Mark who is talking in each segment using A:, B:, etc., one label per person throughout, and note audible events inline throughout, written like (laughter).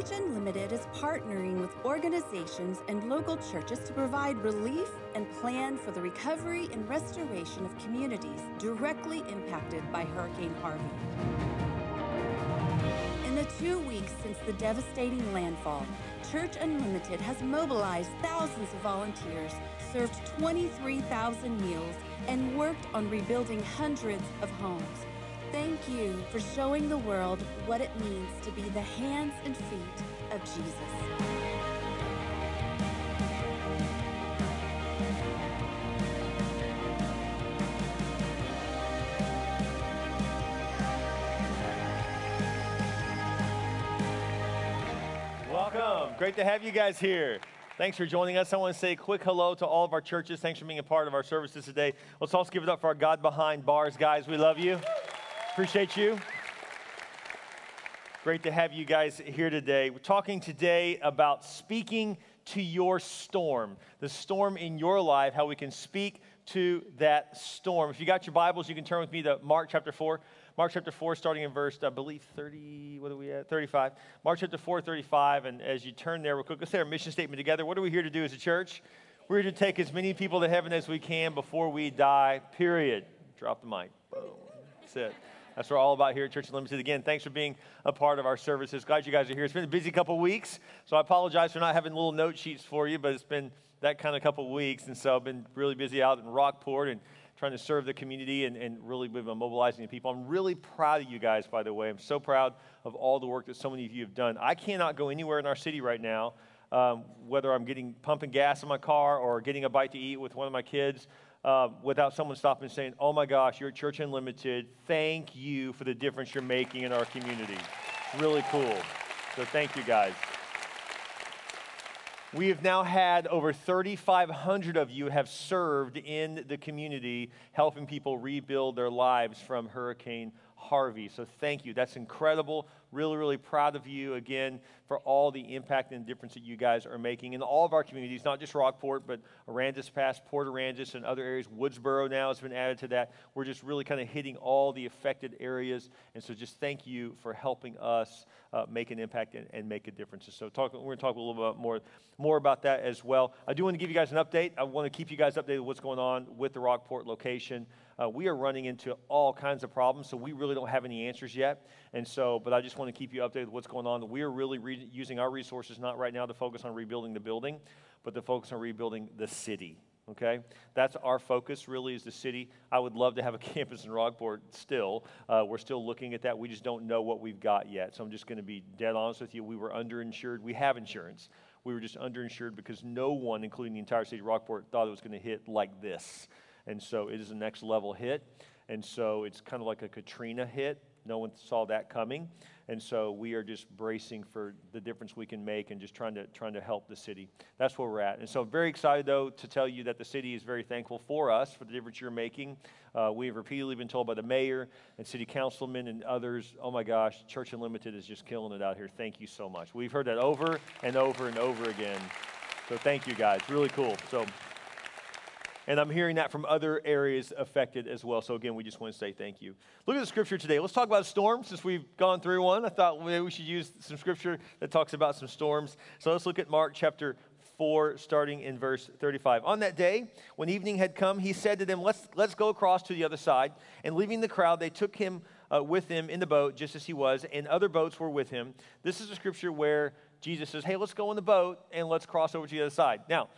A: Church Unlimited is partnering with organizations and local churches to provide relief and plan for the recovery and restoration of communities directly impacted by Hurricane Harvey. In the two weeks since the devastating landfall, Church Unlimited has mobilized thousands of volunteers, served 23,000 meals, and worked on rebuilding hundreds of homes. Thank you for showing the world what it means to be the hands and feet of Jesus.
B: Welcome. Great to have you guys here. Thanks for joining us. I want to say a quick hello to all of our churches. Thanks for being a part of our services today. Let's also give it up for our God behind bars guys. We love you. Appreciate you. Great to have you guys here today. We're talking today about speaking to your storm, the storm in your life, how we can speak to that storm. If you got your Bibles, you can turn with me to Mark chapter 4. Mark chapter 4, starting in verse, I believe, 30, what are we at? 35. Mark chapter 4, 35. And as you turn there, real quick, let's say our mission statement together. What are we here to do as a church? We're here to take as many people to heaven as we can before we die, period. Drop the mic. Boom. That's it. That's what we're all about here at Church Unlimited. Again, thanks for being a part of our services. Glad you guys are here. It's been a busy couple weeks, so I apologize for not having little note sheets for you, but it's been that kind of couple weeks, and so I've been really busy out in Rockport and trying to serve the community and, and really been mobilizing the people. I'm really proud of you guys, by the way. I'm so proud of all the work that so many of you have done. I cannot go anywhere in our city right now, um, whether I'm getting pumping gas in my car or getting a bite to eat with one of my kids uh, without someone stopping and saying, Oh my gosh, you're Church Unlimited. Thank you for the difference you're making in our community. It's really cool. So thank you guys. We have now had over 3,500 of you have served in the community, helping people rebuild their lives from Hurricane Harvey. So thank you. That's incredible. Really, really proud of you again for all the impact and difference that you guys are making in all of our communities, not just Rockport, but Aransas Pass, Port Aransas, and other areas. Woodsboro now has been added to that. We're just really kind of hitting all the affected areas. And so just thank you for helping us uh, make an impact and, and, make a difference. So talk, we're going to talk a little bit more, more about that as well. I do want to give you guys an update. I want to keep you guys updated what's going on with the Rockport location. Uh, we are running into all kinds of problems, so we really don't have any answers yet. And so, but I just want to keep you updated with what's going on. We are really re- using our resources not right now to focus on rebuilding the building, but to focus on rebuilding the city. Okay, that's our focus. Really, is the city. I would love to have a (laughs) campus in Rockport. Still, uh, we're still looking at that. We just don't know what we've got yet. So I'm just going to be dead honest with you. We were underinsured. We have insurance. We were just underinsured because no one, including the entire city of Rockport, thought it was going to hit like this. And so it is a next level hit. And so it's kind of like a Katrina hit. No one saw that coming. And so we are just bracing for the difference we can make and just trying to, trying to help the city. That's where we're at. And so I'm very excited, though, to tell you that the city is very thankful for us for the difference you're making. Uh, we have repeatedly been told by the mayor and city councilmen and others, oh my gosh, Church Unlimited is just killing it out here. Thank you so much. We've heard that over and over and over again. So thank you guys. Really cool. So and I'm hearing that from other areas affected as well. So, again, we just want to say thank you. Look at the scripture today. Let's talk about storms since we've gone through one. I thought maybe we should use some scripture that talks about some storms. So, let's look at Mark chapter 4, starting in verse 35. On that day, when evening had come, he said to them, Let's, let's go across to the other side. And leaving the crowd, they took him uh, with them in the boat, just as he was, and other boats were with him. This is a scripture where Jesus says, Hey, let's go in the boat and let's cross over to the other side. Now,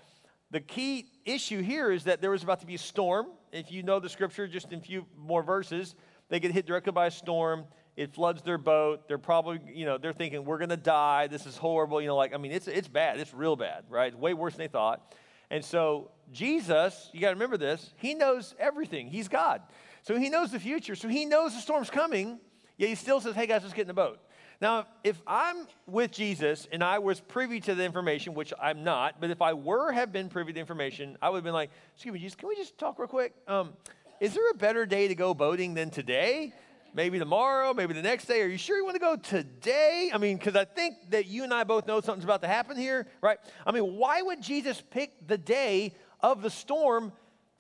B: the key issue here is that there was about to be a storm. If you know the scripture, just in a few more verses, they get hit directly by a storm. It floods their boat. They're probably, you know, they're thinking, we're going to die. This is horrible. You know, like, I mean, it's, it's bad. It's real bad, right? way worse than they thought. And so, Jesus, you got to remember this, he knows everything. He's God. So, he knows the future. So, he knows the storm's coming, yet he still says, hey, guys, let's get in the boat. Now, if I'm with Jesus and I was privy to the information, which I'm not, but if I were have been privy to the information, I would have been like, excuse me, Jesus, can we just talk real quick? Um, is there a better day to go boating than today? Maybe tomorrow, maybe the next day. Are you sure you want to go today? I mean, because I think that you and I both know something's about to happen here, right? I mean, why would Jesus pick the day of the storm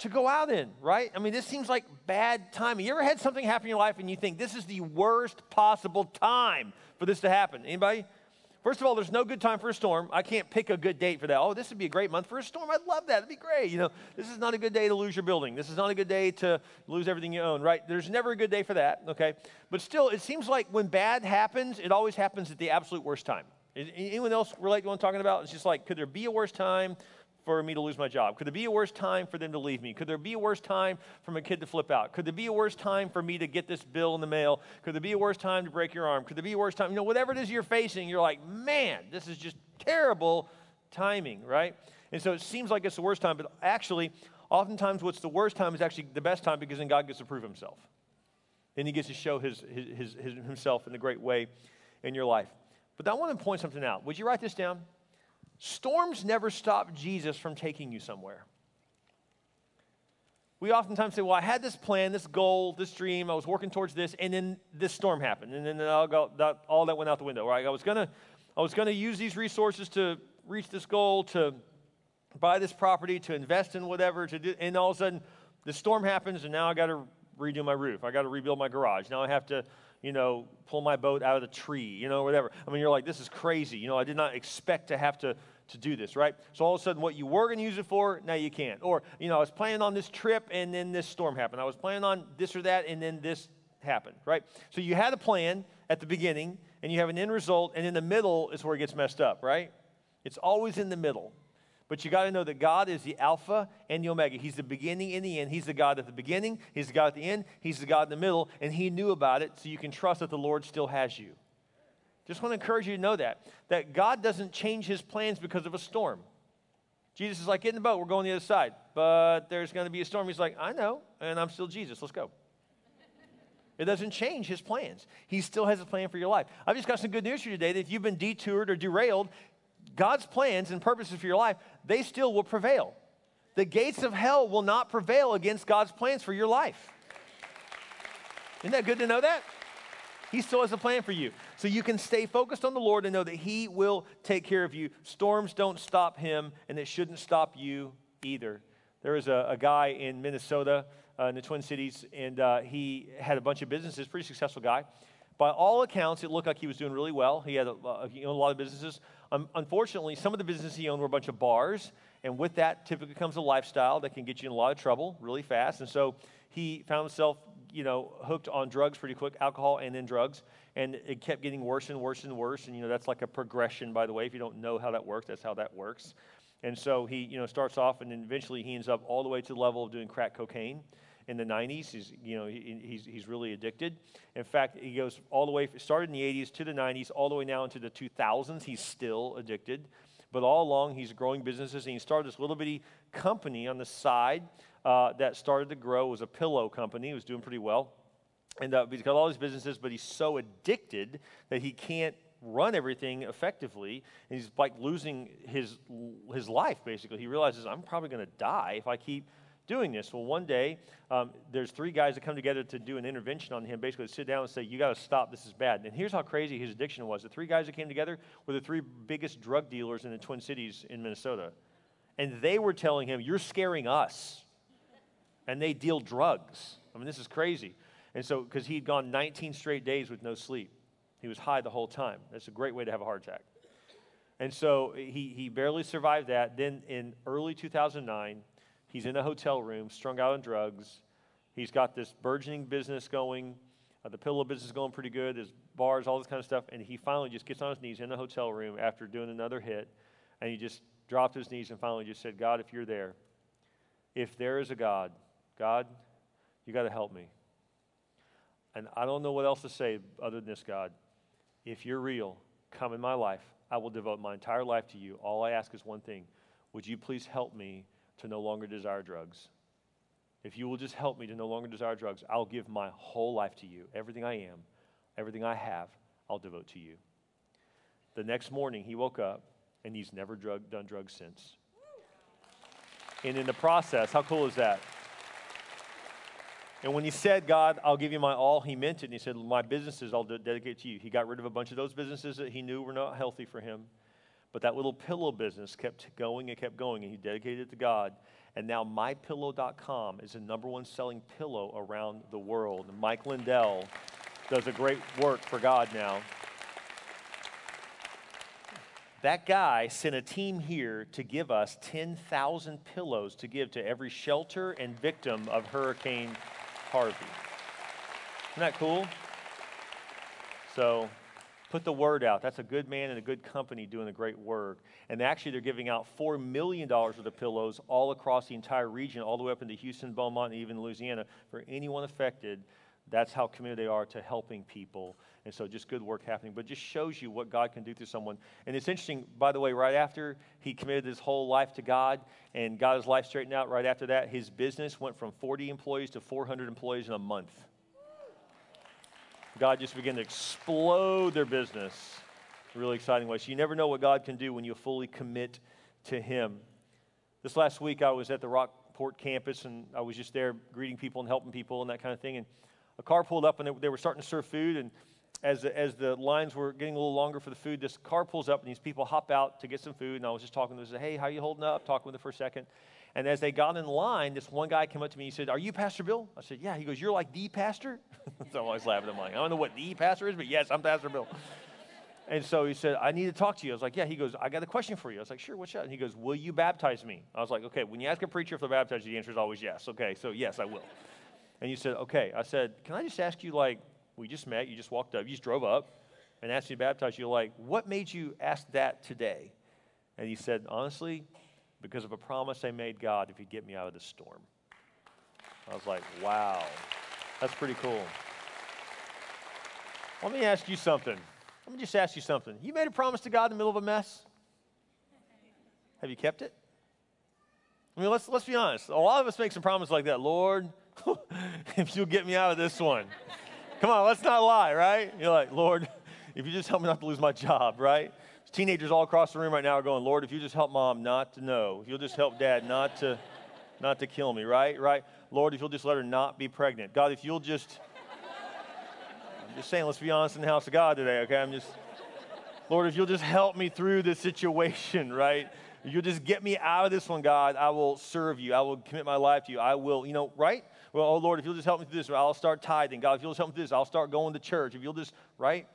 B: to go out in, right? I mean, this seems like bad timing. You ever had something happen in your life and you think this is the worst possible time for this to happen? Anybody? First of all, there's no good time for a storm. I can't pick a good date for that. Oh, this would be a great month for a storm. I'd love that. It'd be great. You know, this is not a good day to lose your building. This is not a good day to lose everything you own, right? There's never a good day for that, okay? But still, it seems like when bad happens, it always happens at the absolute worst time. Anyone else relate to what I'm talking about? It's just like, could there be a worse time for me to lose my job? Could there be a worse time for them to leave me? Could there be a worse time for my kid to flip out? Could there be a worse time for me to get this bill in the mail? Could there be a worse time to break your arm? Could there be a worse time? You know, whatever it is you're facing, you're like, man, this is just terrible timing, right? And so it seems like it's the worst time, but actually, oftentimes what's the worst time is actually the best time because then God gets to prove himself. Then he gets to show his, his, his, his himself in a great way in your life. But I want to point something out. Would you write this down? Storms never stop Jesus from taking you somewhere. We oftentimes say, Well, I had this plan, this goal, this dream, I was working towards this, and then this storm happened. And then all, that, all that went out the window, right? I was to I was to use these resources to reach this goal, to buy this property, to invest in whatever, to do, and all of a sudden the storm happens, and now I got to redo my roof. I got to rebuild my garage. Now I have to you know, pull my boat out of the tree, you know, whatever. I mean, you're like, this is crazy. You know, I did not expect to have to, to do this, right? So all of a sudden, what you were going to use it for, now you can't. Or, you know, I was planning on this trip and then this storm happened. I was planning on this or that and then this happened, right? So you had a plan at the beginning and you have an end result, and in the middle is where it gets messed up, right? It's always in the middle. But you got to know that God is the Alpha and the Omega. He's the beginning and the end. He's the God at the beginning, He's the God at the end, He's the God in the middle, and He knew about it, so you can trust that the Lord still has you. Just want to encourage you to know that. That God doesn't change His plans because of a storm. Jesus is like, get in the boat, we're going the other side. But there's going to be a storm. He's like, I know, and I'm still Jesus. Let's go. It doesn't change his plans. He still has a plan for your life. I've just got some good news for you today that if you've been detoured or derailed, God's plans and purposes for your life, they still will prevail. The gates of hell will not prevail against God's plans for your life. Isn't that good to know that? He still has a plan for you. So you can stay focused on the Lord and know that He will take care of you. Storms don't stop Him, and it shouldn't stop you either. There was a, a guy in Minnesota, uh, in the Twin Cities, and uh, he had a bunch of businesses, pretty successful guy. By all accounts, it looked like he was doing really well. He had a, uh, a lot of businesses. Um, unfortunately, some of the businesses he owned were a bunch of bars, and with that typically comes a lifestyle that can get you in a lot of trouble really fast. And so he found himself, you know, hooked on drugs pretty quick, alcohol and then drugs, and it kept getting worse and worse and worse. And you know, that's like a progression, by the way. If you don't know how that works, that's how that works. And so he, you know, starts off, and then eventually he ends up all the way to the level of doing crack cocaine in the 90s. He's, you know, he, he's, he's really addicted. In fact, he goes all the way, started in the 80s to the 90s, all the way now into the 2000s. He's still addicted. But all along, he's growing businesses, and he started this little bitty company on the side uh, that started to grow. It was a pillow company. He was doing pretty well. And uh, he's got all these businesses, but he's so addicted that he can't run everything effectively and he's like losing his his life basically he realizes i'm probably going to die if i keep doing this. Well, one day, um, there's three guys that come together to do an intervention on him, basically sit down and say, You got to stop, this is bad. And here's how crazy his addiction was the three guys that came together were the three biggest drug dealers in the Twin Cities in Minnesota. And they were telling him, You're scaring us. And they deal drugs. I mean, this is crazy. And so, because he'd gone 19 straight days with no sleep, he was high the whole time. That's a great way to have a heart attack. And so he, he barely survived that. Then in early 2009, He's in a hotel room, strung out on drugs. He's got this burgeoning business going. Uh, the pillow business is going pretty good. There's bars, all this kind of stuff. And he finally just gets on his knees in the hotel room after doing another hit. And he just dropped his knees and finally just said, God, if you're there, if there is a God, God, you got to help me. And I don't know what else to say other than this, God. If you're real, come in my life. I will devote my entire life to you. All I ask is one thing Would you please help me to no longer desire drugs. If you will just help me to no longer desire drugs, I'll give my whole life to you. Everything I am, everything I have, I'll devote to you. The next morning, he woke up and he's never drug, done drugs since. And in the process, how cool is that? And when he said, God, I'll give you my all, he meant it. And he said, My businesses I'll dedicate to you. He got rid of a bunch of those businesses that he knew were not healthy for him. But that little pillow business kept going and kept going, and he dedicated it to God. And now mypillow.com is the number one selling pillow around the world. Mike Lindell does a great work for God now. That guy sent a team here to give us 10,000 pillows to give to every shelter and victim of Hurricane Harvey. Isn't that cool? So put the word out. That's a good man and a good company doing a great work. And actually, they're giving out $4 million worth of pillows all across the entire region, all the way up into Houston, Beaumont, and even Louisiana for anyone affected. That's how committed they are to helping people. And so just good work happening. But just shows you what God can do through someone. And it's interesting, by the way, right after he committed his whole life to God and got his life straightened out, right after that, his business went from 40 employees to 400 employees in a month. God just began to explode their business. Really exciting way. So you never know what God can do when you fully commit to Him. This last week, I was at the Rockport campus and I was just there greeting people and helping people and that kind of thing. And a car pulled up and they, they were starting to serve food. And as the, as the lines were getting a little longer for the food, this car pulls up and these people hop out to get some food. And I was just talking to them, say, hey, how you holding up? Talking with them for a second. And as they got in line, this one guy came up to me. He said, Are you Pastor Bill? I said, Yeah. He goes, You're like the pastor? (laughs) so I'm always laughing. I'm like, I don't know what the pastor is, but yes, I'm Pastor Bill. And so he said, I need to talk to you. I was like, Yeah. He goes, I got a question for you. I was like, Sure, what's that? And he goes, Will you baptize me? I was like, Okay, when you ask a preacher if they'll baptize you, the answer is always yes. Okay, so yes, I will. And you said, Okay. I said, Can I just ask you, like, we just met, you just walked up, you just drove up and asked me to baptize you. Like, what made you ask that today? And he said, Honestly, because of a promise I made God if He'd get me out of this storm. I was like, wow, that's pretty cool. Let me ask you something. Let me just ask you something. You made a promise to God in the middle of a mess? Have you kept it? I mean, let's, let's be honest. A lot of us make some promises like that. Lord, (laughs) if you'll get me out of this one. Come on, let's not lie, right? You're like, Lord, (laughs) if you just help me not to lose my job, right? Teenagers all across the room right now are going, Lord, if you just help mom not to know, if you'll just help dad not to, not to kill me, right? Right? Lord, if you'll just let her not be pregnant. God, if you'll just, I'm just saying, let's be honest in the house of God today, okay? I'm just, Lord, if you'll just help me through this situation, right? If you'll just get me out of this one, God, I will serve you. I will commit my life to you. I will, you know, right? Well, oh Lord, if you'll just help me through this, I'll start tithing. God, if you'll just help me through this, I'll start going to church. If you'll just, right?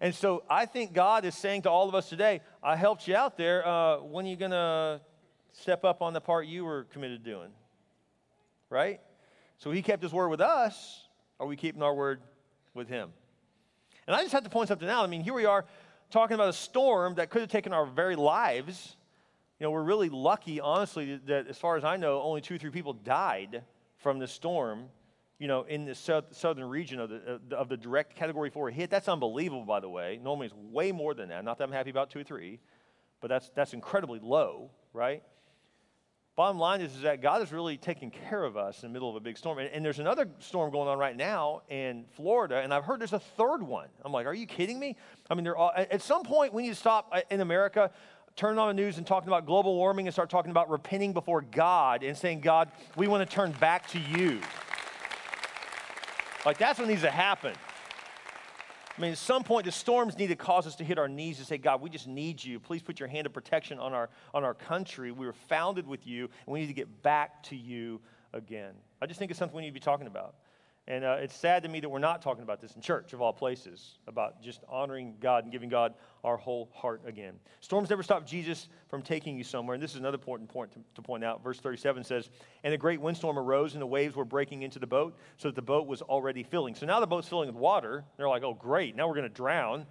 B: And so I think God is saying to all of us today, I helped you out there. Uh, when are you going to step up on the part you were committed to doing? Right? So he kept his word with us. Are we keeping our word with him? And I just have to point something out. I mean, here we are talking about a storm that could have taken our very lives. You know, we're really lucky, honestly, that as far as I know, only two or three people died from the storm you know, in the southern region of the, of the direct category four hit. That's unbelievable, by the way. Normally it's way more than that. Not that I'm happy about two or three, but that's, that's incredibly low, right? Bottom line is, is that God is really taking care of us in the middle of a big storm. And, and there's another storm going on right now in Florida, and I've heard there's a third one. I'm like, are you kidding me? I mean, all, at some point, we need to stop uh, in America turning on the news and talking about global warming and start talking about repenting before God and saying, God, we want to turn back to you. Like, that's what needs to happen. I mean, at some point, the storms need to cause us to hit our knees and say, God, we just need you. Please put your hand of protection on our, on our country. We were founded with you, and we need to get back to you again. I just think it's something we need to be talking about. And uh, it's sad to me that we're not talking about this in church, of all places, about just honoring God and giving God our whole heart again. Storms never stop Jesus from taking you somewhere. And this is another important point to, to point out. Verse 37 says, And a great windstorm arose, and the waves were breaking into the boat, so that the boat was already filling. So now the boat's filling with water. They're like, oh, great, now we're going to drown.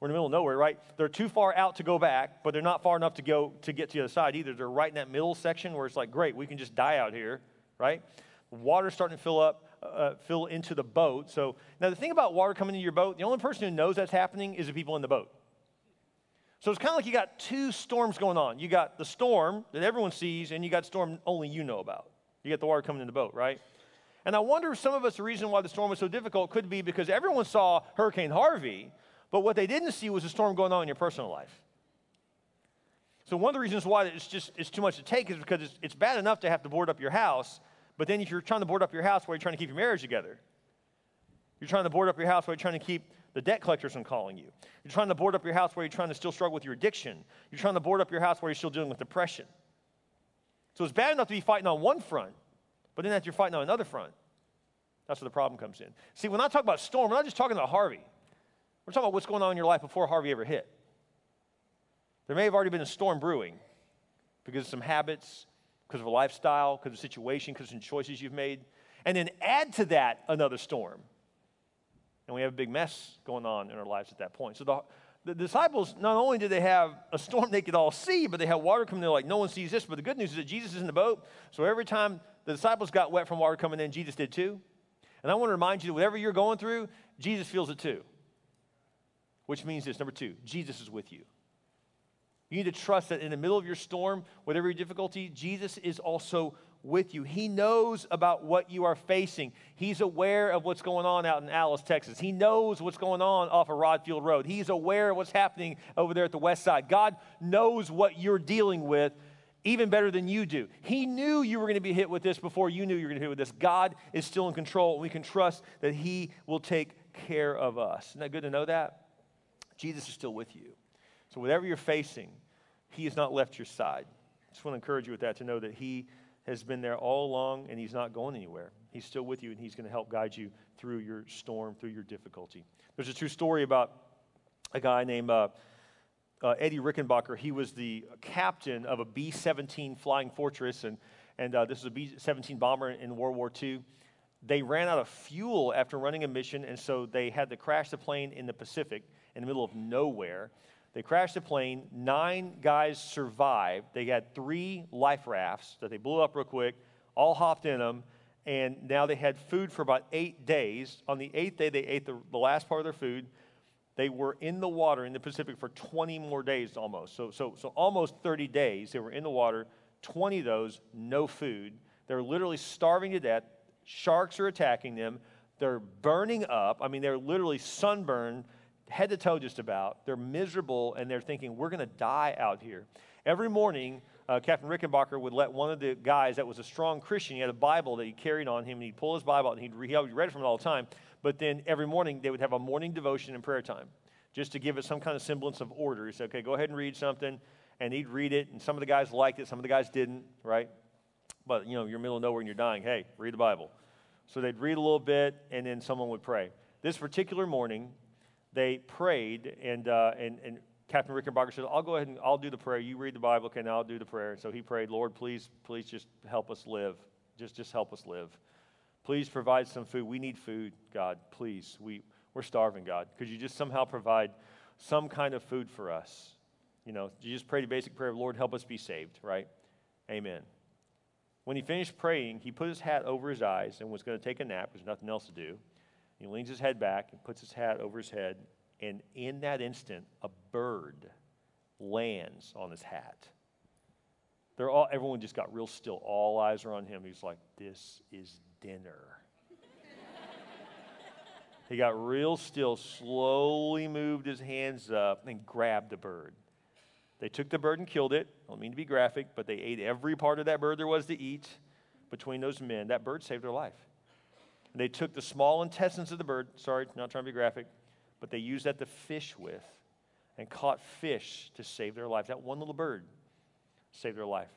B: We're in the middle of nowhere, right? They're too far out to go back, but they're not far enough to go to get to the other side either. They're right in that middle section where it's like, great, we can just die out here, right? Water's starting to fill up uh, fill into the boat. So now the thing about water coming into your boat, the only person who knows that's happening is the people in the boat. So it's kind of like you got two storms going on. You got the storm that everyone sees, and you got storm only you know about. You got the water coming in the boat, right? And I wonder if some of us, the reason why the storm was so difficult could be because everyone saw Hurricane Harvey, but what they didn't see was a storm going on in your personal life. So one of the reasons why it's just it's too much to take is because it's, it's bad enough to have to board up your house, but then if you're trying to board up your house where you're trying to keep your marriage together, you're trying to board up your house where you're trying to keep the debt collectors from calling you. You're trying to board up your house where you're trying to still struggle with your addiction. You're trying to board up your house where you're still dealing with depression. So it's bad enough to be fighting on one front, but then that you're fighting on another front. That's where the problem comes in. See, when I talk about storm, we're not just talking about Harvey. We're talking about what's going on in your life before Harvey ever hit. There may have already been a storm brewing because of some habits, because of a lifestyle, because of a situation, because of some choices you've made. And then add to that another storm. And we have a big mess going on in our lives at that point. So the, the disciples, not only did they have a storm they could all see, but they had water coming in, they're like, no one sees this. But the good news is that Jesus is in the boat. So every time the disciples got wet from water coming in, Jesus did too. And I want to remind you that whatever you're going through, Jesus feels it too. Which means this number two, Jesus is with you. You need to trust that in the middle of your storm, whatever your difficulty, Jesus is also with you. He knows about what you are facing. He's aware of what's going on out in Alice, Texas. He knows what's going on off of Rodd Field Road. He's aware of what's happening over there at the west side. God knows what you're dealing with even better than you do. He knew you were going to be hit with this before you knew you were going to be hit with this. God is still in control, and we can trust that He will take care of us. Isn't that good to know that? Jesus is still with you. So, whatever you're facing, He has not left your side. I just want to encourage you with that to know that He has been there all along and He's not going anywhere. He's still with you and He's going to help guide you through your storm, through your difficulty. There's a true story about a guy named uh, uh, Eddie Rickenbacker. He was the captain of a B 17 Flying Fortress, and, and uh, this was a B 17 bomber in World War II. They ran out of fuel after running a mission, and so they had to crash the plane in the Pacific in the middle of nowhere. They crashed the plane. Nine guys survived. They had three life rafts that they blew up real quick, all hopped in them, and now they had food for about eight days. On the eighth day, they ate the, the last part of their food. They were in the water in the Pacific for 20 more days almost. So, so, so almost 30 days they were in the water, 20 of those, no food. They're literally starving to death. Sharks are attacking them. They're burning up. I mean, they're literally sunburned head to toe just about. They're miserable and they're thinking, we're going to die out here. Every morning, uh, Captain Rickenbacker would let one of the guys that was a strong Christian, he had a Bible that he carried on him, and he'd pull his Bible out and he'd, he read from it all the time. But then every morning, they would have a morning devotion and prayer time just to give it some kind of semblance of order. He said, okay, go ahead and read something. And he'd read it, and some of the guys liked it, some of the guys didn't, right? But, you know, you're middle of nowhere and you're dying. Hey, read the Bible. So they'd read a little bit, and then someone would pray. This particular morning, they prayed, and, uh, and, and Captain Rickenbacker said, I'll go ahead and I'll do the prayer. You read the Bible, okay, now I'll do the prayer. And so he prayed, Lord, please, please just help us live. Just, just help us live. Please provide some food. We need food, God, please. We, we're starving, God. Could you just somehow provide some kind of food for us? You know, you just pray the basic prayer, Lord, help us be saved, right? Amen. When he finished praying, he put his hat over his eyes and was going to take a nap. There's nothing else to do. He leans his head back and puts his hat over his head, and in that instant, a bird lands on his hat. They're all, everyone just got real still. All eyes are on him. He's like, This is dinner. he got real still, slowly moved his hands up, and grabbed the bird. They took the bird and killed it. I don't mean to be graphic, but they ate every part of that bird there was to eat between those men. That bird saved their life. They took the small intestines of the bird, sorry, not trying to be graphic, but they used that to fish with and caught fish to save their life. That one little bird saved their life.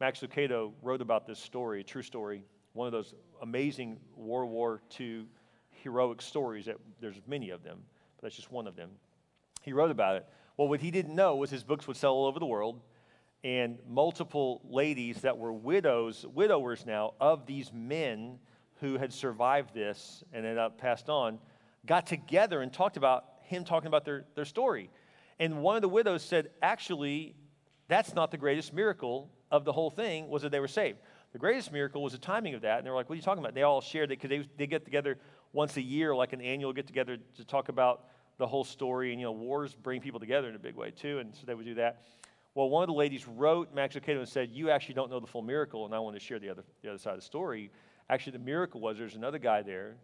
B: Max Lucado wrote about this story, a true story, one of those amazing World War II heroic stories that there's many of them, but that's just one of them. He wrote about it. Well, what he didn't know was his books would sell all over the world, and multiple ladies that were widows, widowers now, of these men who had survived this and ended up passed on got together and talked about him talking about their, their story. And one of the widows said, actually, that's not the greatest miracle of the whole thing was that they were saved. The greatest miracle was the timing of that. And they were like, what are you talking about? They all shared it because they, they get together once a year, like an annual get together to talk about the whole story. And, you know, wars bring people together in a big way, too. And so they would do that. Well, one of the ladies wrote Max Lucado and said, You actually don't know the full miracle, and I want to share the other, the other side of the story. Actually, the miracle was there's another guy there.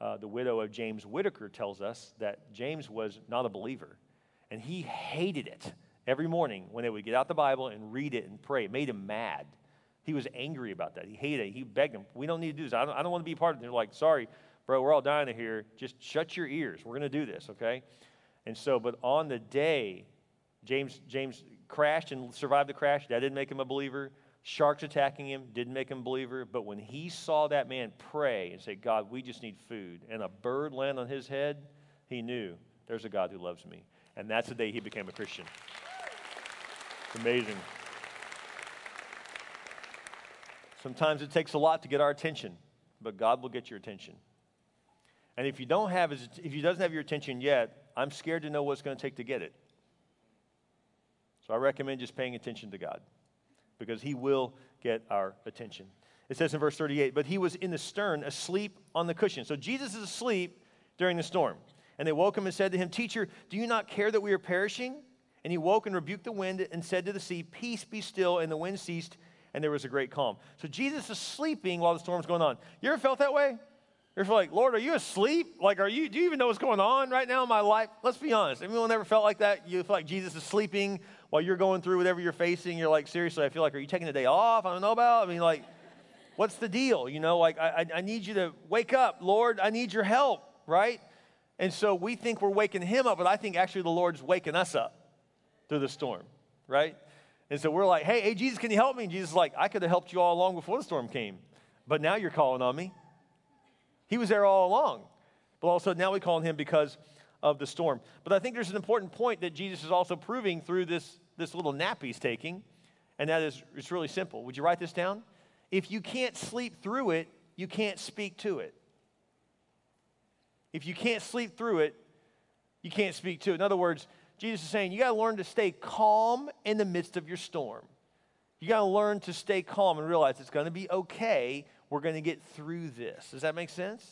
B: Uh, the widow of James Whittaker tells us that James was not a believer, and he hated it every morning when they would get out the Bible and read it and pray. It made him mad. He was angry about that. He hated it. He begged them, We don't need to do this. I don't, I don't want to be part of it. They're like, Sorry, bro, we're all dying here. Just shut your ears. We're going to do this, okay? And so, but on the day James, James crashed and survived the crash, that didn't make him a believer. Sharks attacking him didn't make him a believer, but when he saw that man pray and say, God, we just need food, and a bird land on his head, he knew there's a God who loves me. And that's the day he became a Christian. It's amazing. Sometimes it takes a lot to get our attention, but God will get your attention. And if you don't have his, if he doesn't have your attention yet, I'm scared to know what it's going to take to get it. So I recommend just paying attention to God because he will get our attention. It says in verse 38, but he was in the stern, asleep on the cushion. So Jesus is asleep during the storm. And they woke him and said to him, Teacher, do you not care that we are perishing? And he woke and rebuked the wind and said to the sea, Peace be still. And the wind ceased, and there was a great calm. So Jesus is sleeping while the storm's going on. You ever felt that way? You're like, Lord, are you asleep? Like, are you, do you even know what's going on right now in my life? Let's be honest. Anyone ever felt like that? You feel like Jesus is sleeping while you're going through whatever you're facing. You're like, seriously, I feel like, are you taking a day off? I don't know about. I mean, like, what's the deal? You know, like, I, I need you to wake up. Lord, I need your help, right? And so we think we're waking him up, but I think actually the Lord's waking us up through the storm, right? And so we're like, hey, hey, Jesus, can you help me? And Jesus is like, I could have helped you all along before the storm came, but now you're calling on me. He was there all along. But also now we call on him because of the storm. But I think there's an important point that Jesus is also proving through this, this little nap he's taking, and that is it's really simple. Would you write this down? If you can't sleep through it, you can't speak to it. If you can't sleep through it, you can't speak to it. In other words, Jesus is saying you got to learn to stay calm in the midst of your storm. You got to learn to stay calm and realize it's going to be okay. We're going to get through this. Does that make sense?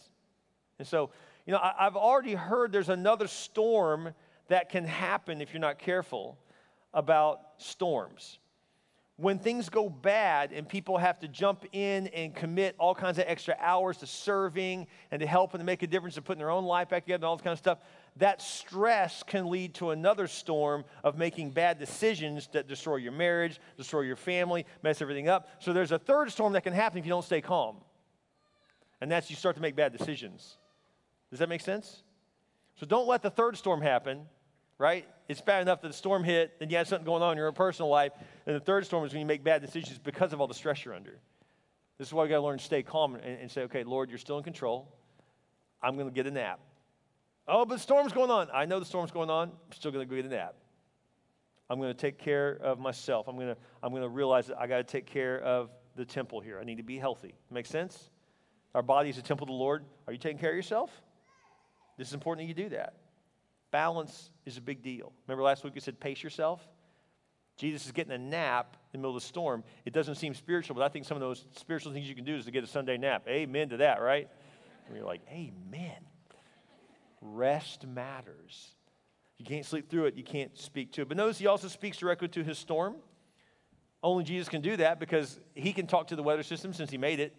B: And so, you know, I, have already heard there's another storm that can happen if you're not careful about storms when things go bad and people have to jump in and commit all kinds of extra hours to serving and to helping to make a difference and putting their own life back together and all this kind of stuff, that stress can lead to another storm of making bad decisions that destroy your marriage, destroy your family, mess everything up. So there's a third storm that can happen if you don't stay calm. And that's you start to make bad decisions. Does that make sense? So don't let the third storm happen right? It's bad enough that the storm hit, then you have something going on in your personal life. And the third storm is when you make bad decisions because of all the stress you're under. This is why we got to learn to stay calm and, and, say, okay, Lord, you're still in control. I'm going to get a nap. Oh, but the storm's going on. I know the storm's going on. I'm still going to go get a nap. I'm going to take care of myself. I'm going to, I'm going to realize that I got to take care of the temple here. I need to be healthy. Make sense? Our body is a temple of the Lord. Are you taking care of yourself? This is important that you do that. Balance is a big deal. Remember last week we said pace yourself? Jesus is getting a nap in the middle of the storm. It doesn't seem spiritual, but I think some of those spiritual things you can do is to get a Sunday nap. Amen to that, right? And you're like, amen. Rest matters. You can't sleep through it, you can't speak to it. But notice he also speaks directly to his storm. Only Jesus can do that because he can talk to the weather system since he made it,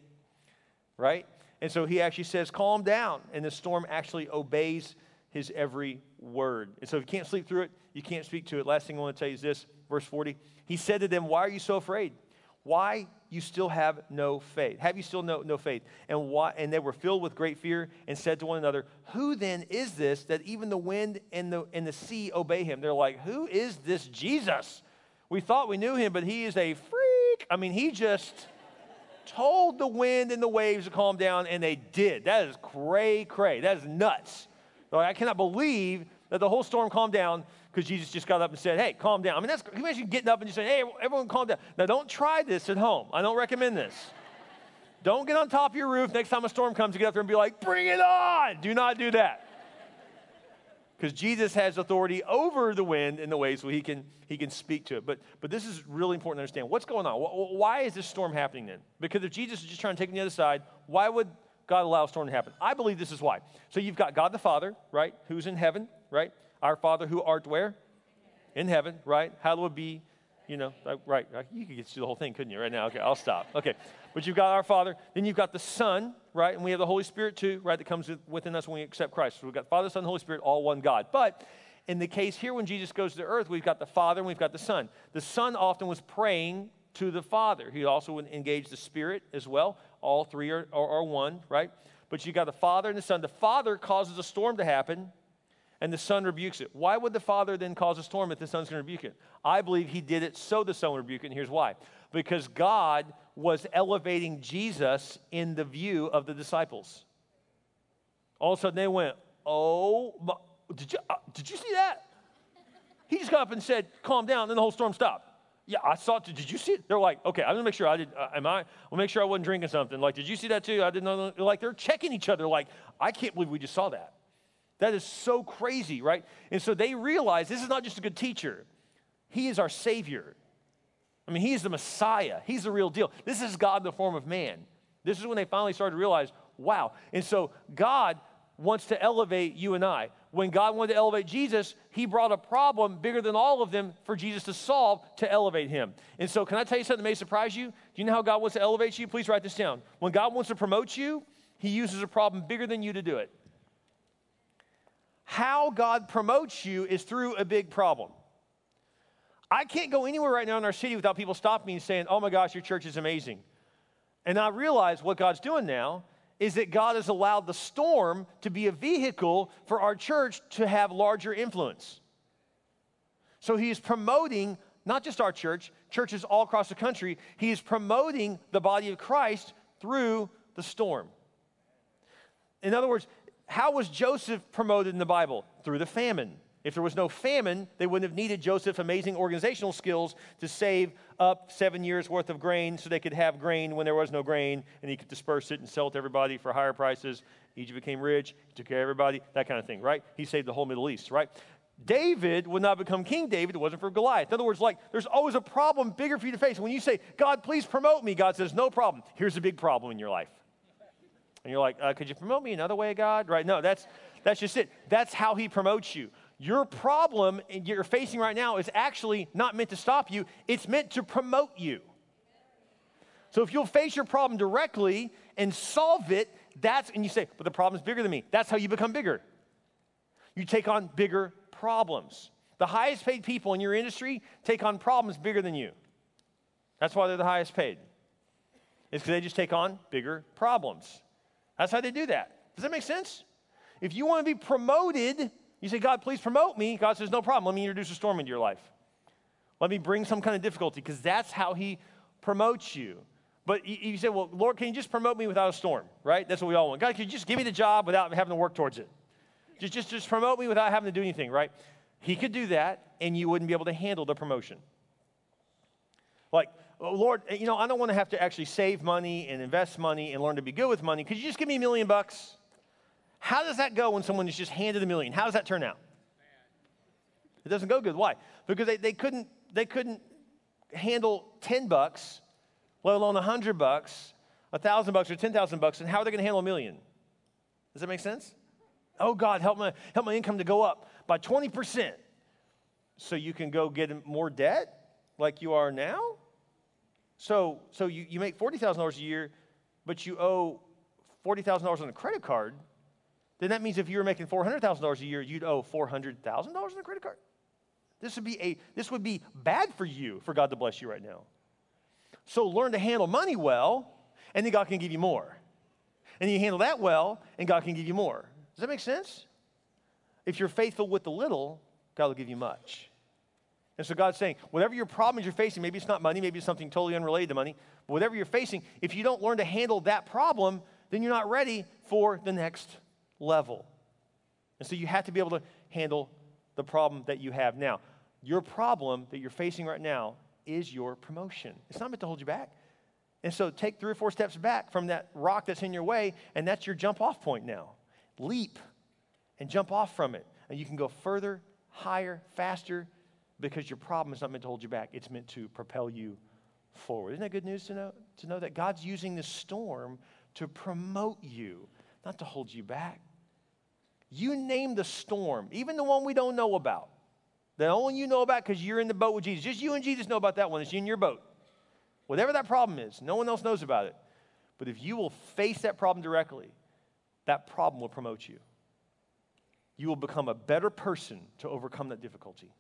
B: right? And so he actually says, calm down. And the storm actually obeys his every word. And so if you can't sleep through it, you can't speak to it. Last thing I want to tell you is this, verse 40. He said to them, Why are you so afraid? Why you still have no faith? Have you still no, no faith? And why and they were filled with great fear and said to one another, Who then is this that even the wind and the and the sea obey him? They're like, Who is this Jesus? We thought we knew him, but he is a freak. I mean, he just told the wind and the waves to calm down, and they did. That is cray cray. That is nuts. I cannot believe that the whole storm calmed down because Jesus just got up and said, hey, calm down. I mean, that's, can you imagine getting up and just saying, hey, everyone calm down. Now, don't try this at home. I don't recommend this. don't get on top of your roof next time a storm comes to get up there and be like, bring it on. Do not do that. Because Jesus has authority over the wind and the waves, so he can, he can speak to it. But, but this is really important to understand. What's going on? Why is this storm happening then? Because if Jesus is just trying to take the other side, why would God allow a storm to happen. I believe this is why. So you've got God the Father, right, who's in heaven, right? Our Father who art where? In heaven, right? Hallowed be, you know, right. You could get through the whole thing, couldn't you, right now? Okay, I'll stop. Okay. But you've got our Father. Then you've got the Son, right? And we have the Holy Spirit too, right, that comes within us when we accept Christ. So we've got Father, Son, Holy Spirit, all one God. But in the case here, when Jesus goes to earth, we've got the Father and we've got the Son. The Son often was praying to the Father. He also engaged the Spirit as well. All three are, are, are one, right? But you've got the Father and the Son. The Father causes a storm to happen, and the Son rebukes it. Why would the Father then cause a storm if the Son's going to rebuke it? I believe he did it so the Son would rebuke it, and here's why. Because God was elevating Jesus in the view of the disciples. All of a sudden they went, Oh, did you, uh, did you see that? He just got up and said, Calm down, and then the whole storm stopped. Yeah, I saw it. Did you see it? They're like, okay, I'm gonna make sure I did. Uh, am I? We'll make sure I wasn't drinking something. Like, did you see that too? I didn't know. Like, they're checking each other. Like, I can't believe we just saw that. That is so crazy, right? And so they realize this is not just a good teacher. He is our Savior. I mean, He is the Messiah. He's the real deal. This is God in the form of man. This is when they finally started to realize, wow. And so God wants to elevate you and I. When God wanted to elevate Jesus, he brought a problem bigger than all of them for Jesus to solve to elevate him. And so, can I tell you something that may surprise you? Do you know how God wants to elevate you? Please write this down. When God wants to promote you, he uses a problem bigger than you to do it. How God promotes you is through a big problem. I can't go anywhere right now in our city without people stopping me and saying, Oh my gosh, your church is amazing. And I realize what God's doing now is that God has allowed the storm to be a vehicle for our church to have larger influence. So he is promoting not just our church, churches all across the country, he is promoting the body of Christ through the storm. In other words, how was Joseph promoted in the Bible? Through the famine. If there was no famine, they wouldn't have needed Joseph's amazing organizational skills to save up seven years worth of grain so they could have grain when there was no grain and he could disperse it and sell it to everybody for higher prices. Egypt became rich, he took care of everybody, that kind of thing, right? He saved the whole Middle East, right? David would not become King David, it wasn't for Goliath. In other words, like there's always a problem bigger for you to face. When you say, God, please promote me, God says, no problem. Here's a big problem in your life. And you're like, uh, could you promote me another way, God? Right? No, that's that's just it. That's how he promotes you. Your problem you're facing right now is actually not meant to stop you, it's meant to promote you. So if you'll face your problem directly and solve it, that's, and you say, but the problem's bigger than me. That's how you become bigger. You take on bigger problems. The highest paid people in your industry take on problems bigger than you. That's why they're the highest paid. It's because they just take on bigger problems. That's how they do that. Does that make sense? If you want to be promoted, you say, God, please promote me. God says, No problem. Let me introduce a storm into your life. Let me bring some kind of difficulty because that's how He promotes you. But you, say, Well, Lord, can you just promote me without a storm? Right? That's what we all want. God, can you just give me the job without having to work towards it? Just, just, just promote me without having to do anything, right? He could do that, and you wouldn't be able to handle the promotion. Like, oh, Lord, eh, you know, I don't want to have to actually save money and invest money and learn to be good with money. Could you just give me a million bucks? How does that go when someone is just handed a million? How does that turn out? It doesn't go good. Why? Because they, they, couldn't, they couldn't handle 10 bucks, let alone 100 bucks, 1,000 bucks, or 10,000 bucks, and how are they going to handle a million? Does that make sense? Oh, God, help my, help my income to go up by 20% so you can go get more debt like you are now? So, so you, you make $40,000 a year, but you owe $40,000 on a credit card then that means if you were making $400,000 a year, you'd owe $400,000 on a credit card. This would, be a, this would be bad for you for God to bless you right now. So learn to handle money well, and then God can give you more. And you handle that well, and God can give you more. Does that make sense? If you're faithful with the little, God will give you much. And so God's saying, whatever your problems you're facing, maybe it's not money, maybe it's something totally unrelated to money, but whatever you're facing, if you don't learn to handle that problem, then you're not ready for the next level. And so you have to be able to handle the problem that you have now. Your problem that you're facing right now is your promotion. It's not meant to hold you back. And so take three or four steps back from that rock that's in your way, and that's your jump off point now. Leap and jump off from it. And you can go further, higher, faster, because your problem is not meant to hold you back. It's meant to propel you forward. Isn't that good news to know? To know that God's using this storm to promote you not to hold you back. You name the storm, even the one we don't know about. The only you know about because you're in the boat with Jesus. Just you and Jesus know about that one. It's in your boat. Whatever that problem is, no one else knows about it. But if you will face that problem directly, that problem will promote you. You will become a better person to overcome that difficulty.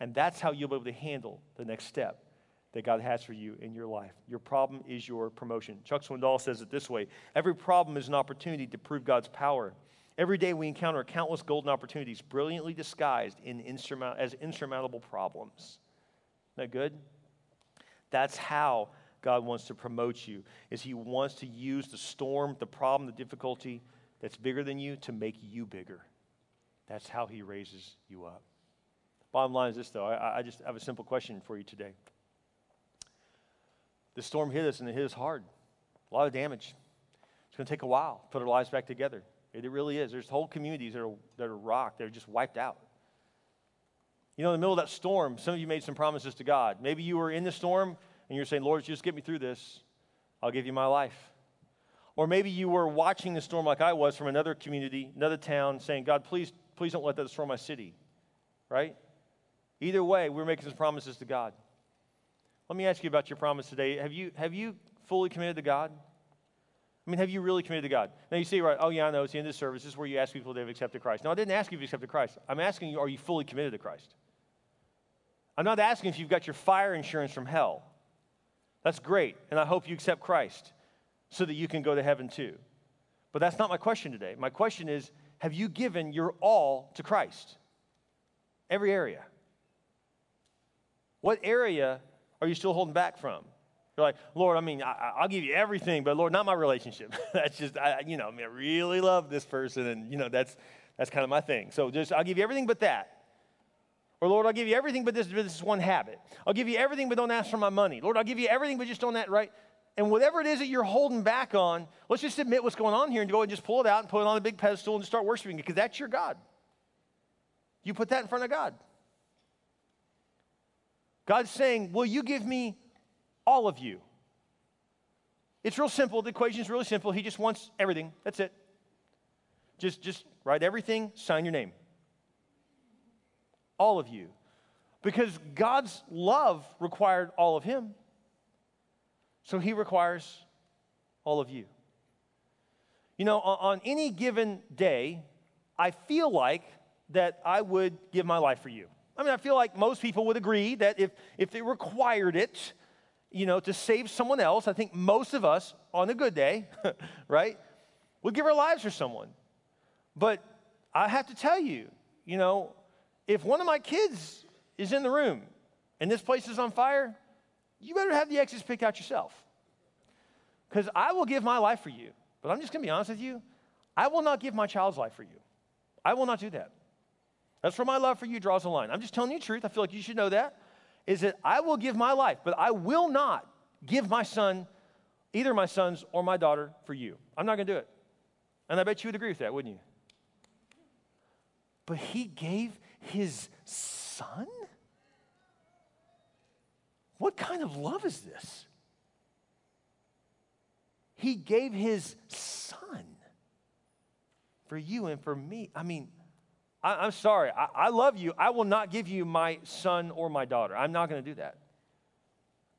B: And that's how you'll be able to handle the next step that God has for you in your life. Your problem is your promotion. Chuck Swindoll says it this way Every problem is an opportunity to prove God's power. Every day we encounter countless golden opportunities, brilliantly disguised in insurmount- as insurmountable problems. Isn't that good? That's how God wants to promote you, is he wants to use the storm, the problem, the difficulty that's bigger than you to make you bigger. That's how he raises you up. Bottom line is this, though. I, I just have a simple question for you today. the storm hit us and it hit us hard. A lot of damage. It's going to take a while to put our lives back together. It, it really is. There's whole communities that are, that are rocked, they're just wiped out. You know, in the middle of that storm, some of you made some promises to God. Maybe you were in the storm and you're saying, Lord, just get me through this. I'll give you my life. Or maybe you were watching the storm like I was from another community, another town, saying, God, please, please don't let that destroy my city. Right? Either way, we're making some promises to God. Let me ask you about your promise today. Have you, have you fully committed to God? I mean, have you really committed to God? Now you say, right, oh yeah, I know, it's the end of the service. This is where you ask people if they've accepted Christ. No, I didn't ask you if you accepted Christ. I'm asking you, are you fully committed to Christ? I'm not asking if you've got your fire insurance from hell. That's great, and I hope you accept Christ so that you can go to heaven too. But that's not my question today. My question is, have you given your all to Christ? Every area. What area are you still holding back from? You're like, Lord, I mean, I, will give you everything, but Lord, not my relationship. (laughs) that's just, I, you know, I, mean, I really love this person, and you know, that's that's kind of my thing. So just, I'll give you everything but that. Or Lord, I'll give you everything but this, this is one habit. I'll give you everything but don't ask for my money. Lord, I'll give you everything but just don't that right. And whatever it is that you're holding back on, let's just admit what's going on here and go and just pull it out and put it on a big pedestal and start worshiping it because that's your God. You put that in front of God. God's saying, Will you give me all of you? It's real simple. The equation is really simple. He just wants everything. That's it. Just, just write everything, sign your name. All of you. Because God's love required all of Him. So He requires all of you. You know, on any given day, I feel like that I would give my life for you. I mean, I feel like most people would agree that if, if they required it, you know, to save someone else, I think most of us, on a good day, (laughs) right, would give our lives for someone. But I have to tell you, you know, if one of my kids is in the room and this place is on fire, you better have the exits picked out yourself. Because I will give my life for you. But I'm just going to be honest with you. I will not give my child's life for you. I will not do that. That's where my love for you draws a line. I'm just telling you the truth. I feel like you should know that. Is that I will give my life, but I will not give my son, either my sons or my daughter, for you. I'm not going to do it. And I bet you would agree with that, wouldn't you? But he gave his son? What kind of love is this? He gave his son for you and for me. I mean, I, am sorry. I, I love you. I will not give you my son or my daughter. I'm not going to do that.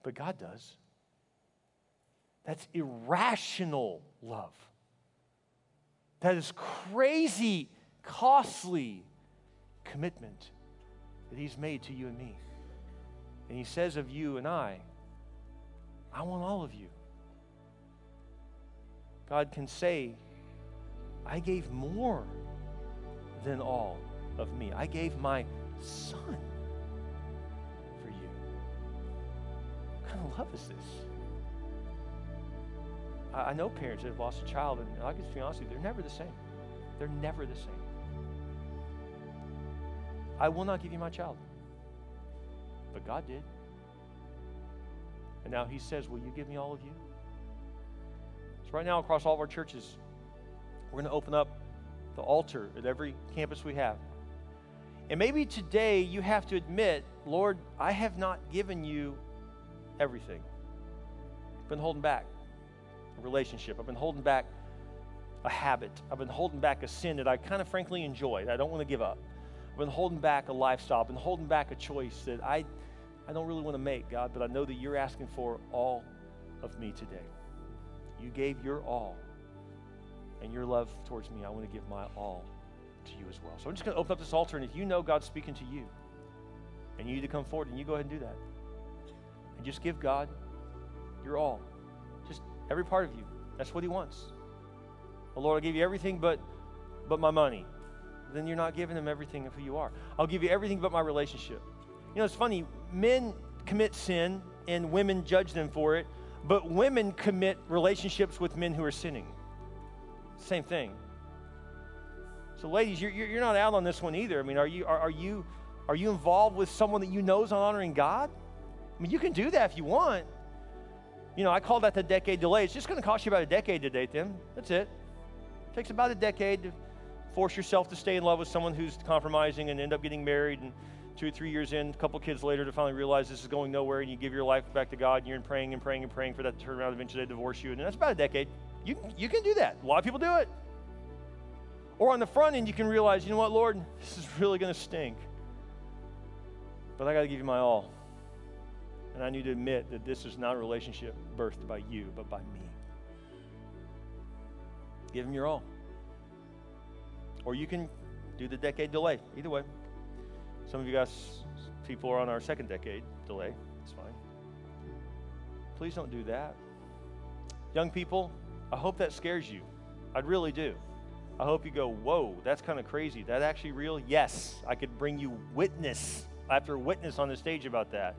B: But God does. That's irrational love. That is crazy, costly commitment that He's made to you and me. And He says of you and I, I want all of you. God can say, I gave more than all of me. I gave my son for you. What kind of love is this? I, know parents that have lost a child, and I can be honest with you, they're never the same. They're never the same. I will not give you my child. But God did. And now He says, Will you give me all of you? So, right now, across all of our churches, we're going to open up the altar at every campus we have. And maybe today you have to admit, Lord, I have not given you everything. I've been holding back a relationship. I've been holding back a habit. I've been holding back a sin that I kind of frankly enjoy. I don't want to give up. I've been holding back a lifestyle. I've been holding back a choice that I, I don't really want to make, God, but I know that you're asking for all of me today. You gave your all and your love towards me, I want to give my all to you as well. So I'm just going to open up this altar, and if you know God's speaking to you, and you need to come forward, and you go ahead and do that. And just give God your all. Just every part of you. That's what He wants. Well, Lord, I'll give you everything but, but my money. Then you're not giving Him everything of who you are. I'll give you everything but my relationship. You know, it's funny. Men commit sin, and women judge them for it, but women commit relationships with men who are sinning. Same thing. So, ladies, you're, you're not out on this one either. I mean, are you, are, are, you, are you involved with someone that you know is honoring God? I mean, you can do that if you want. You know, I call that the decade delay. It's just going to cost you about a decade to date them. That's it. It takes about a decade to force yourself to stay in love with someone who's compromising and end up getting married and two or three years in, a couple kids later to finally realize this is going nowhere and you give your life back to God and you're in praying and praying and praying for that to turn around eventually they divorce you. And that's about a decade. You, you can do that. A lot of people do it. Or on the front end, you can realize, you know what, Lord, this is really going to stink. But I got to give you my all. And I need to admit that this is not a relationship birthed by you, but by me. Give him your all. Or you can do the decade delay. Either way. Some of you guys, people are on our second decade delay. It's fine. Please don't do that. Young people, I hope that scares you. I really do. I hope you go, whoa, that's kind of crazy. That actually real? Yes, I could bring you witness after witness on the stage about that.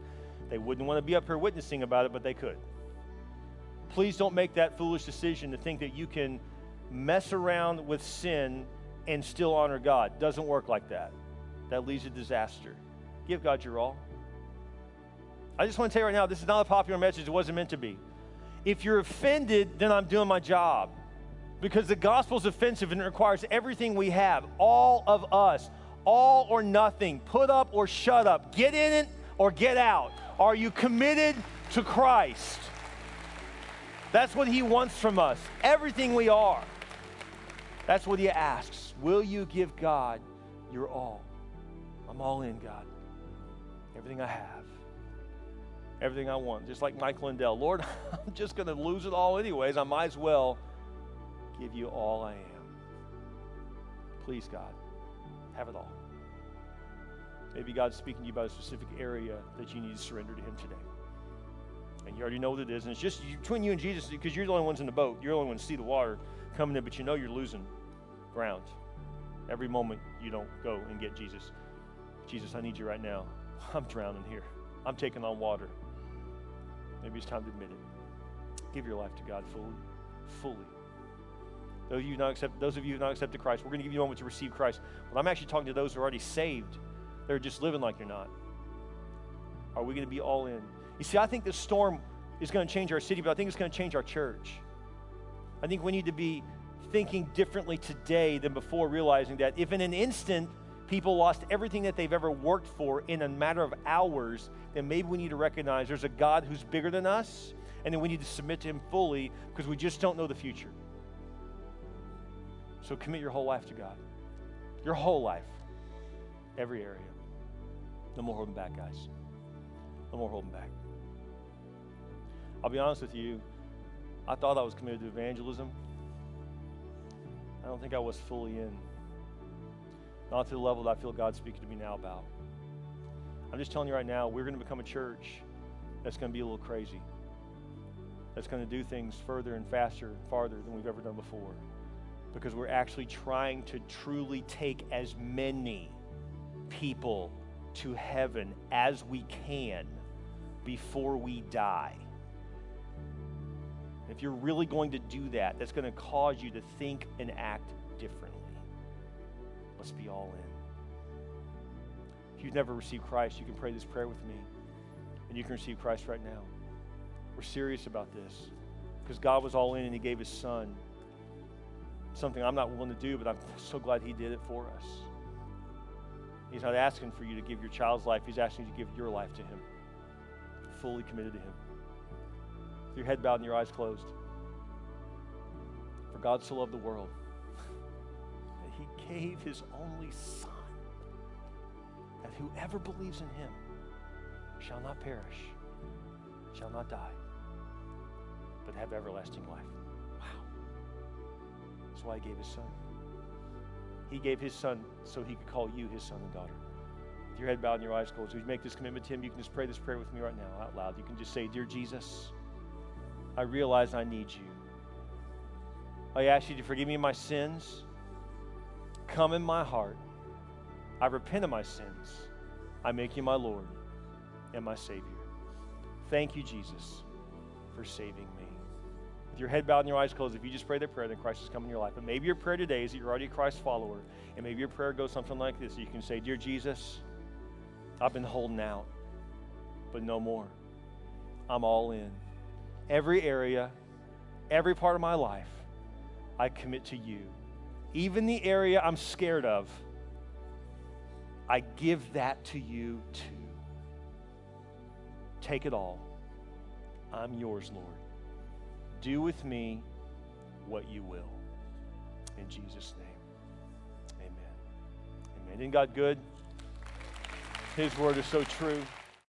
B: They wouldn't want to be up here witnessing about it, but they could. Please don't make that foolish decision to think that you can mess around with sin and still honor God. Doesn't work like that. That leads to disaster. Give God your all. I just want to tell you right now, this is not a popular message. It wasn't meant to be. If you're offended, then I'm doing my job. Because the gospel is offensive and it requires everything we have, all of us, all or nothing, put up or shut up, get in it or get out. Are you committed to Christ? That's what He wants from us, everything we are. That's what He asks. Will you give God your all? I'm all in, God. Everything I have, everything I want. Just like Mike Lindell. Lord, (laughs) I'm just going to lose it all anyways. I might as well give you all I am. Please, God, have it all. Maybe God's speaking to you about a specific area that you need to surrender to Him today. And you already know what it is. And it's just between you and Jesus because you're the only ones in the boat. You're the only ones to see the water coming in, but you know you're losing ground. Every moment you don't go and get Jesus. Jesus, I need you right now. (laughs) I'm drowning here. I'm taking on water. Maybe it's time to admit it. Give your life to God fully. Fully. Those of you not accept, those of you who have not accepted Christ, we're going to give you a moment to receive Christ. But I'm actually talking to those who are already saved. They're just living like you're not. Are we going to be all in? You see, I think this storm is going to change our city, but I think it's going to change our church. I think we need to be thinking differently today than before, realizing that if in an instant people lost everything that they've ever worked for in a matter of hours, then maybe we need to recognize there's a God who's bigger than us, and then we need to submit to Him fully because we just don't know the future. So commit your whole life to God. Your whole life. Every area. No more holding back, guys. No more holding back. I'll be honest with you, I thought I was committed to evangelism. I don't think I was fully in. Not to the level that I feel God's speaking to me now about. I'm just telling you right now, we're going to become a church that's going to be a little crazy. That's going to do things further and faster and farther than we've ever done before. Because we're actually trying to truly take as many people to heaven as we can before we die. If you're really going to do that, that's going to cause you to think and act differently. Let's be all in. If you've never received Christ, you can pray this prayer with me, and you can receive Christ right now. We're serious about this because God was all in and He gave His Son. Something I'm not willing to do, but I'm (laughs) so glad He did it for us. He's not asking for you to give your child's life, He's asking you to give your life to Him, fully committed to Him. With your head bowed and your eyes closed. For God so loved the world He gave His only Son, that whoever believes in Him shall not perish, shall not die, but have everlasting life. Wow. That's why He gave His Son. He gave his son so he could call you his son and daughter. With your head bowed and your eyes closed, would you make this commitment to him? You can just pray this prayer with me right now out loud. You can just say, Dear Jesus, I realize I need you. I ask you to forgive me my sins. Come in my heart. I repent of my sins. I make you my Lord and my Savior. Thank you, Jesus, for saving me with your head bowed and your eyes closed, if you just pray that prayer, then Christ has come in your life. But maybe your prayer today is that you're already a Christ follower, and maybe your prayer goes something like this. You can say, Dear Jesus, I've been holding out, but no more. I'm all in. every area, every part of my life, I commit to you. Even the area I'm scared of, I give that to you too. Take it all. I'm yours, Lord. Do with me what you will. In Jesus' name, amen. Amen. Isn't God good? His word is so true.